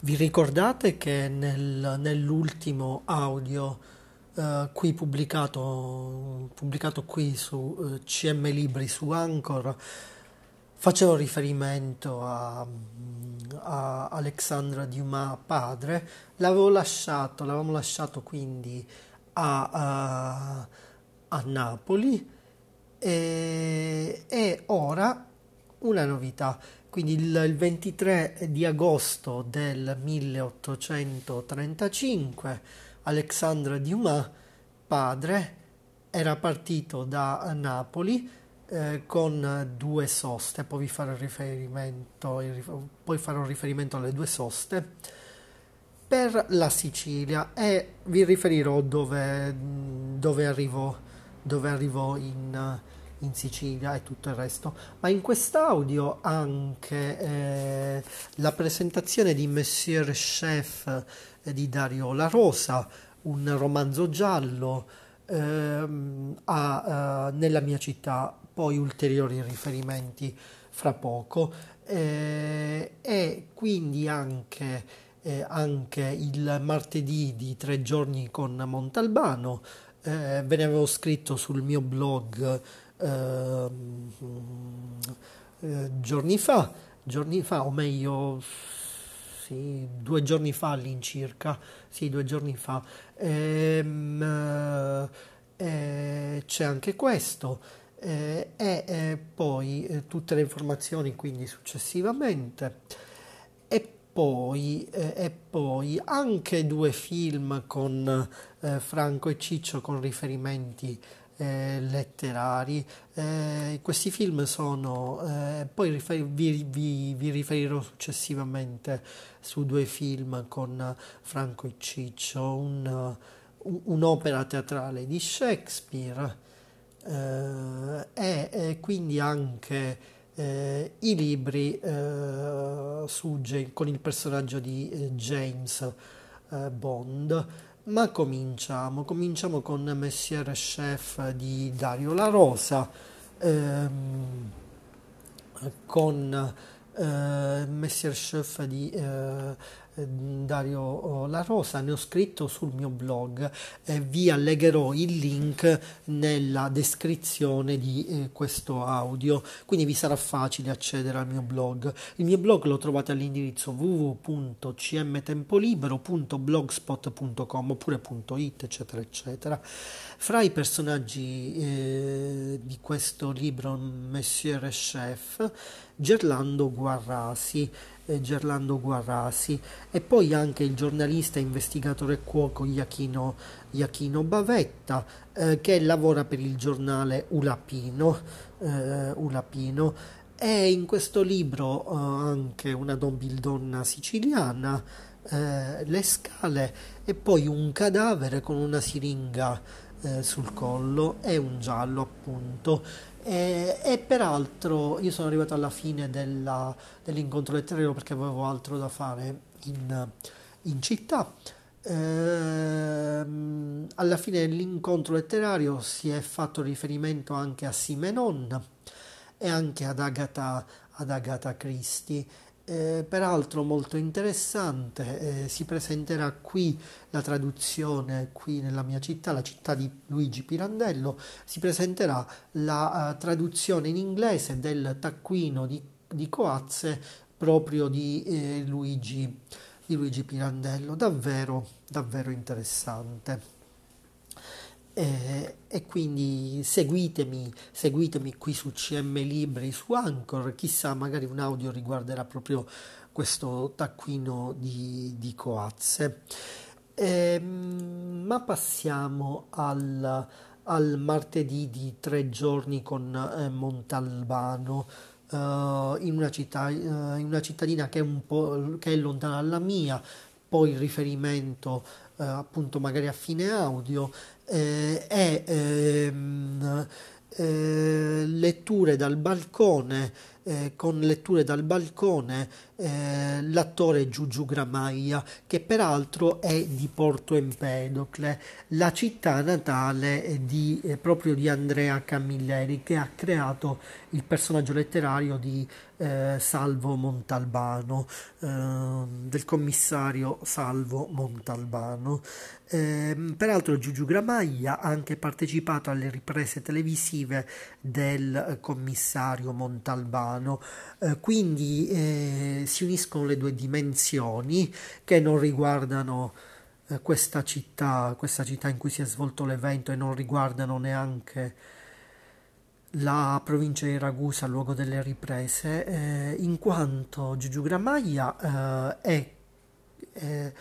Vi ricordate che nel- nell'ultimo audio eh, qui pubblicato, pubblicato qui su eh, CM Libri su Anchor facevo riferimento a, a Alexandre Dumas padre, l'avevo lasciato, l'avevamo lasciato quindi a, a- a Napoli e, e ora una novità. Quindi il, il 23 di agosto del 1835 Alexandre Dumas, padre, era partito da Napoli eh, con due soste, poi vi farò riferimento, poi farò riferimento alle due soste, per la Sicilia e vi riferirò dove, dove arrivò, dove in, in Sicilia e tutto il resto. Ma in quest'audio anche eh, la presentazione di Monsieur Chef eh, di Dario La Rosa, un romanzo giallo ehm, a, eh, nella mia città, poi ulteriori riferimenti fra poco eh, e quindi anche, eh, anche il martedì di tre giorni con Montalbano. Eh, ve ne avevo scritto sul mio blog ehm, eh, giorni fa, giorni fa, o meglio, sì, due giorni fa all'incirca, sì, due giorni fa. Ehm, eh, eh, c'è anche questo. eh, e eh, poi eh, tutte le informazioni quindi successivamente e poi, eh, e poi anche due film con eh, Franco e Ciccio con riferimenti eh, letterari. Eh, questi film sono, eh, poi rifer- vi, vi- vi riferirò successivamente su due film con Franco e Ciccio, un- un- un'opera teatrale di Shakespeare eh, e quindi anche eh, i libri eh, su con il personaggio di eh, James eh, Bond. Ma cominciamo, cominciamo con Messier Chef di Dario La Rosa, ehm, con eh, Messier Chef di eh, Dario La Rosa, ne ho scritto sul mio blog, eh, vi allegherò il link nella descrizione di eh, questo audio, quindi vi sarà facile accedere al mio blog. Il mio blog lo trovate all'indirizzo www.cmtempolibero.blogspot.com oppure .it eccetera eccetera. Fra i personaggi eh, di questo libro Monsieur e Chef, Gerlando Guarrasi, eh, Gerlando Guarrasi e poi anche il giornalista, investigatore cuoco Iachino, Iachino Bavetta eh, che lavora per il giornale Ulapino, eh, Ulapino e in questo libro eh, anche una nobildonna siciliana, le scale e poi un cadavere con una siringa sul collo e un giallo appunto. E, e peraltro io sono arrivato alla fine della- dell'incontro letterario perché avevo altro da fare in, in città. Ehm, alla fine dell'incontro letterario si è fatto riferimento anche a Simenon e anche ad Agatha, ad Agatha Christie. Eh, peraltro molto interessante, eh, si presenterà qui la traduzione, qui nella mia città, la città di Luigi Pirandello, si presenterà la eh, traduzione in inglese del taccuino di, di Coazze proprio di, eh, Luigi, di Luigi Pirandello, davvero, davvero interessante. E, e quindi seguitemi, seguitemi qui su CM Libri, su Anchor, chissà, magari un audio riguarderà proprio questo taccuino di, di Coazze. Ehm, ma passiamo al, al martedì di tre giorni con eh, Montalbano, eh, in una città, eh, in una cittadina che è un po' che è lontana dalla mia, poi riferimento eh, appunto magari a fine audio eh, e ehm, eh, letture dal balcone, eh, con letture dal balcone eh, l'attore Giugiu Gramaglia, che peraltro è di Porto Empedocle, la città natale di, eh, proprio di Andrea Camilleri, che ha creato il personaggio letterario di eh, Salvo Montalbano, eh, del commissario Salvo Montalbano. Eh, peraltro Giugiu Gramaglia ha anche partecipato alle riprese televisive del commissario Montalbano, eh, quindi eh, si uniscono le due dimensioni che non riguardano eh, questa città, questa città in cui si è svolto l'evento e non riguardano neanche la provincia di Ragusa, luogo delle riprese, eh, in quanto Giugiu Gramaglia eh, è,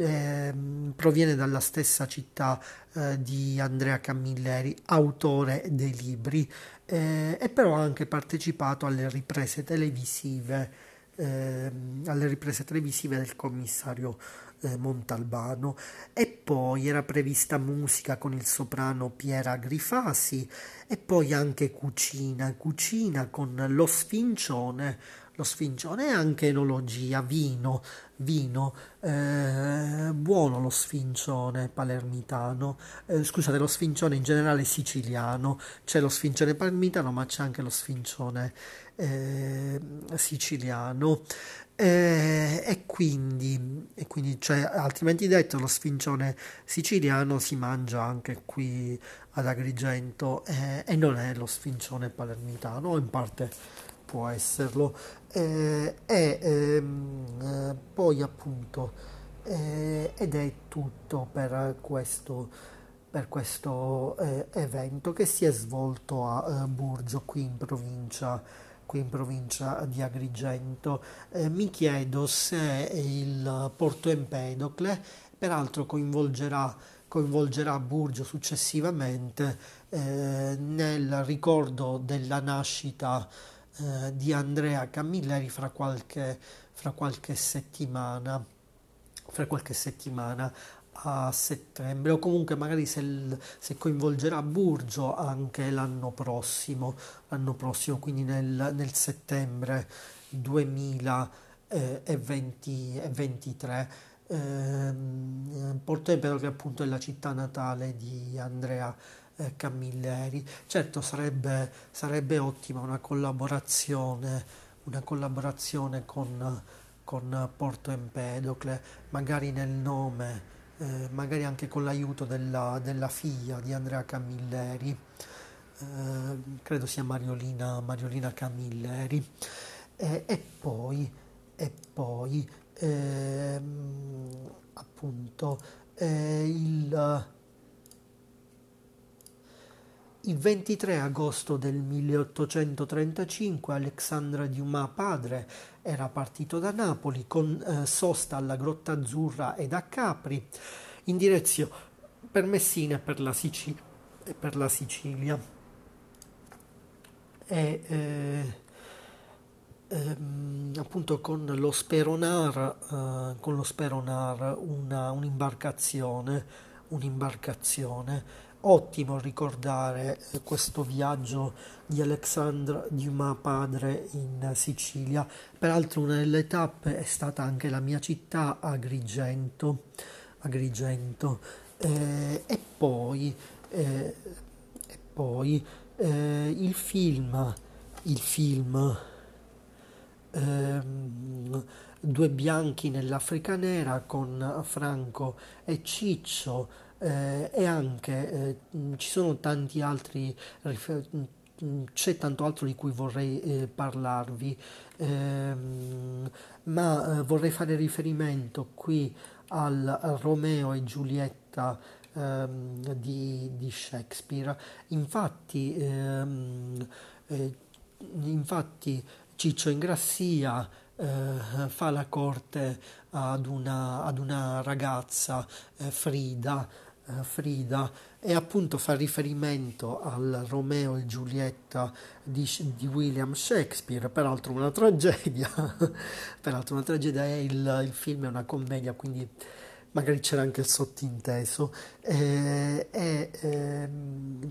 è, proviene dalla stessa città eh, di Andrea Camilleri, autore dei libri, eh, e però ha anche partecipato alle riprese televisive, eh, alle riprese televisive del commissario eh, Montalbano. E poi era prevista musica con il soprano Piera Grifasi e poi anche cucina, cucina con lo sfincione, lo sfincione e anche enologia, vino, vino, eh, buono lo sfincione palermitano, eh, scusate lo sfincione in generale siciliano, c'è lo sfincione palermitano ma c'è anche lo sfincione eh, siciliano. Eh, e quindi, e quindi cioè, altrimenti detto, lo sfincione siciliano si mangia anche qui ad Agrigento eh, e non è lo sfincione palermitano, in parte può esserlo. Eh, e ehm, poi appunto, eh, ed è tutto per questo, per questo eh, evento che si è svolto a eh, Burgio, qui in provincia in provincia di Agrigento. Eh, mi chiedo se il Porto Empedocle, peraltro coinvolgerà, coinvolgerà Burgio successivamente eh, nel ricordo della nascita eh, di Andrea Camilleri fra qualche, fra qualche settimana fra qualche settimana a settembre o comunque magari se, se, coinvolgerà Burgio anche l'anno prossimo, l'anno prossimo quindi nel, nel settembre 2023. Eh, Porto Empero che appunto è la città natale di Andrea eh, Camilleri. Certo sarebbe, sarebbe ottima una collaborazione, una collaborazione con, con Porto Empedocle, magari nel nome eh, magari anche con l'aiuto della, della, figlia di Andrea Camilleri, eh, credo sia Mariolina, Mariolina Camilleri, e, e poi, e poi ehm, appunto eh, il il 23 agosto del 1835 Alexandre Dumas padre era partito da Napoli con eh, sosta alla Grotta Azzurra ed a Capri in direzione per Messina e per la, Sicilia. E per la Sicilia. E, eh, ehm, appunto con lo Speronar, eh, con lo Speronar una, un'imbarcazione, un'imbarcazione ottimo ricordare eh, questo viaggio di Alexandre Dumas padre in Sicilia. Peraltro una delle tappe è stata anche la mia città, Agrigento. Agrigento. Eh, e poi, eh, e poi eh, il film, il film ehm, Due bianchi nell'Africa nera con Franco e Ciccio eh, e anche eh, ci sono tanti altri c'è tanto altro di cui vorrei eh, parlarvi, ehm, ma eh, vorrei fare riferimento qui al, al Romeo e Giulietta ehm, di, di, Shakespeare. Infatti, ehm, eh, infatti Ciccio Ingrassia eh, fa la corte ad una, ad una ragazza, eh, Frida, Frida e appunto fa riferimento al Romeo e Giulietta di, di William Shakespeare, peraltro una tragedia, peraltro una tragedia, il, il, film è una commedia, quindi magari c'era anche il sottinteso, e, e eh,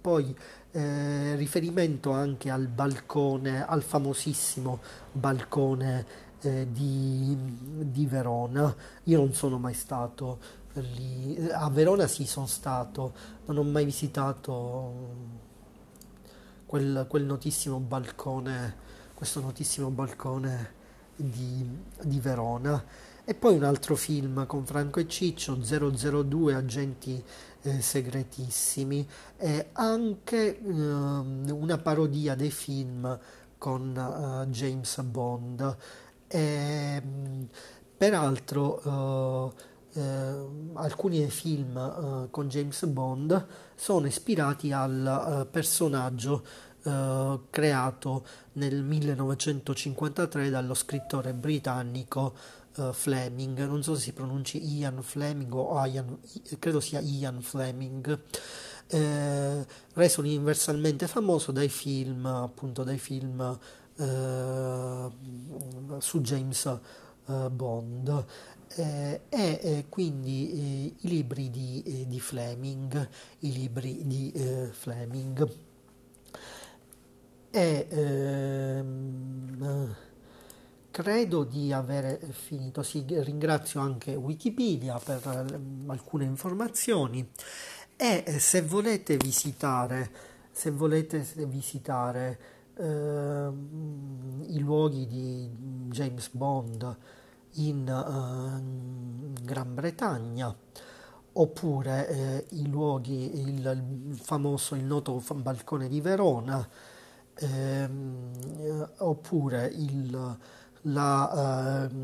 poi eh, riferimento anche al balcone, al famosissimo balcone eh, di, di, Verona. Io non sono mai stato lì, a Verona sì sono stato, non ho mai visitato quel, quel notissimo balcone, questo notissimo balcone di, di Verona. E poi un altro film con Franco e Ciccio, 002 Agenti eh, Segretissimi, e anche eh, una parodia dei film con uh, James Bond. E, peraltro uh, uh, alcuni film con James Bond sono ispirati al personaggio creato nel 1953 dallo scrittore britannico Fleming, non so se si pronunci Ian Fleming o Ian, credo sia Ian Fleming. Eh, reso universalmente famoso dai film, appunto dai film eh, su James eh, Bond. Eh, e quindi eh, i libri di, eh, di, Fleming, i libri di Fleming. E, ehm, credo di aver finito. Sì, ringrazio anche Wikipedia per alcune informazioni e eh, se volete visitare, se volete visitare eh, i luoghi di James Bond in uh, Gran Bretagna oppure eh, i luoghi, il, famoso, il noto balcone di Verona ehm, oppure il, la eh,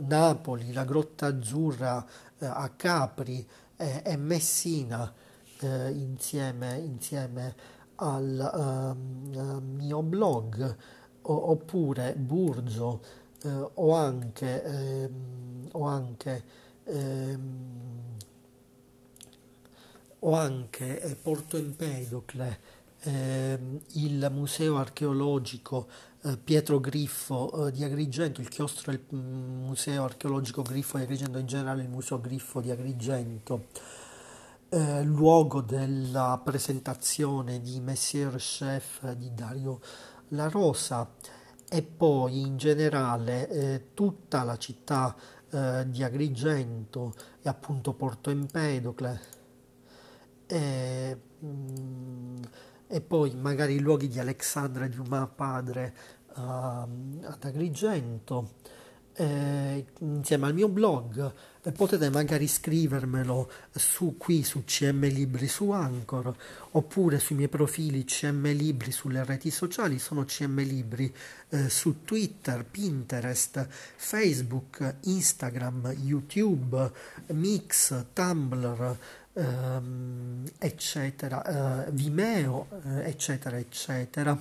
Napoli, la Grotta Azzurra eh, a Capri e Messina eh, insieme, insieme al uh, mio blog o, oppure Burgio eh, o anche, ehm, o anche, ehm, o anche eh, Porto Empedocle, ehm, il museo archeologico eh, Pietro Griffo eh, di Agrigento, il chiostro del mm, museo archeologico Griffo di Agrigento, in generale il museo Griffo di Agrigento eh, luogo della presentazione di Messier Chef di Dario La Rosa e poi in generale eh, tutta la città eh, di Agrigento e appunto Porto Empedocle e, mm, e poi magari i luoghi di Alexandra Dumas padre uh, ad Agrigento eh, insieme al mio blog eh, potete magari scrivermelo su qui su CM Libri su Anchor oppure sui miei profili CM Libri sulle reti sociali sono CM Libri eh, su Twitter, Pinterest, Facebook, Instagram, YouTube, Mix, Tumblr ehm, eccetera, eh, Vimeo, eh, eccetera, eccetera.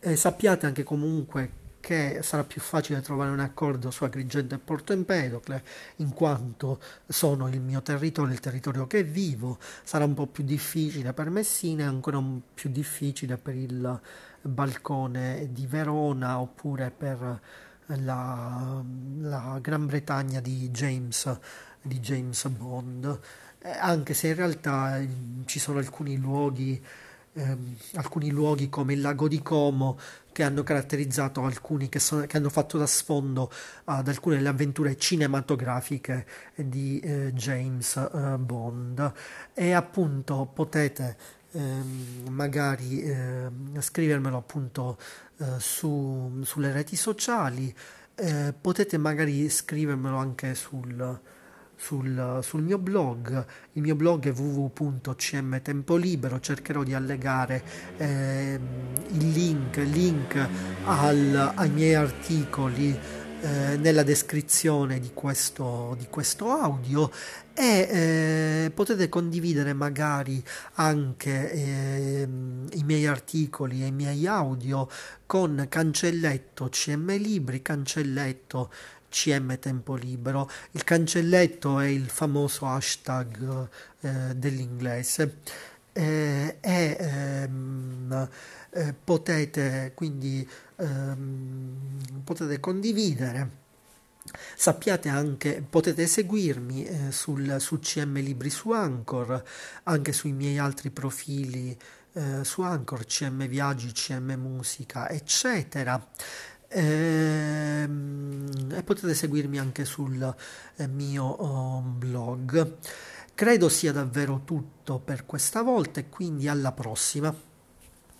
Eh, sappiate anche comunque che sarà più facile trovare un accordo su Agrigento e Porto Empedocle, in quanto sono il mio territorio, il territorio che vivo, sarà un po' più difficile per Messina e ancora più difficile per il balcone di Verona oppure per la, la Gran Bretagna di James, di James Bond, eh, anche se in realtà eh, ci sono alcuni luoghi ehm, alcuni luoghi come il lago di Como che hanno caratterizzato alcuni che, sono, che hanno fatto da sfondo ad alcune delle avventure cinematografiche di eh, James eh, Bond. E appunto potete ehm, magari eh, scrivermelo appunto eh, su, sulle reti sociali eh, potete magari scrivermelo anche sul sul, sul, mio blog. Il mio blog è www.cmtempolibero. Cercherò di allegare eh, il link, link al, ai miei articoli eh, nella descrizione di questo, di questo audio e eh, potete condividere magari anche eh, i miei articoli e i miei audio con cancelletto CM Libri, cancelletto CM Tempo Libero. Il cancelletto è il famoso hashtag eh, dell'inglese eh, e ehm, eh, potete quindi ehm, potete condividere. Sappiate anche, potete seguirmi eh, sul, su CM Libri su Anchor, anche sui miei altri profili eh, su Anchor, CM Viaggi, CM Musica, eccetera. Ehm, e potete seguirmi anche sul eh, mio oh, blog. Credo sia davvero tutto per questa volta e quindi alla prossima.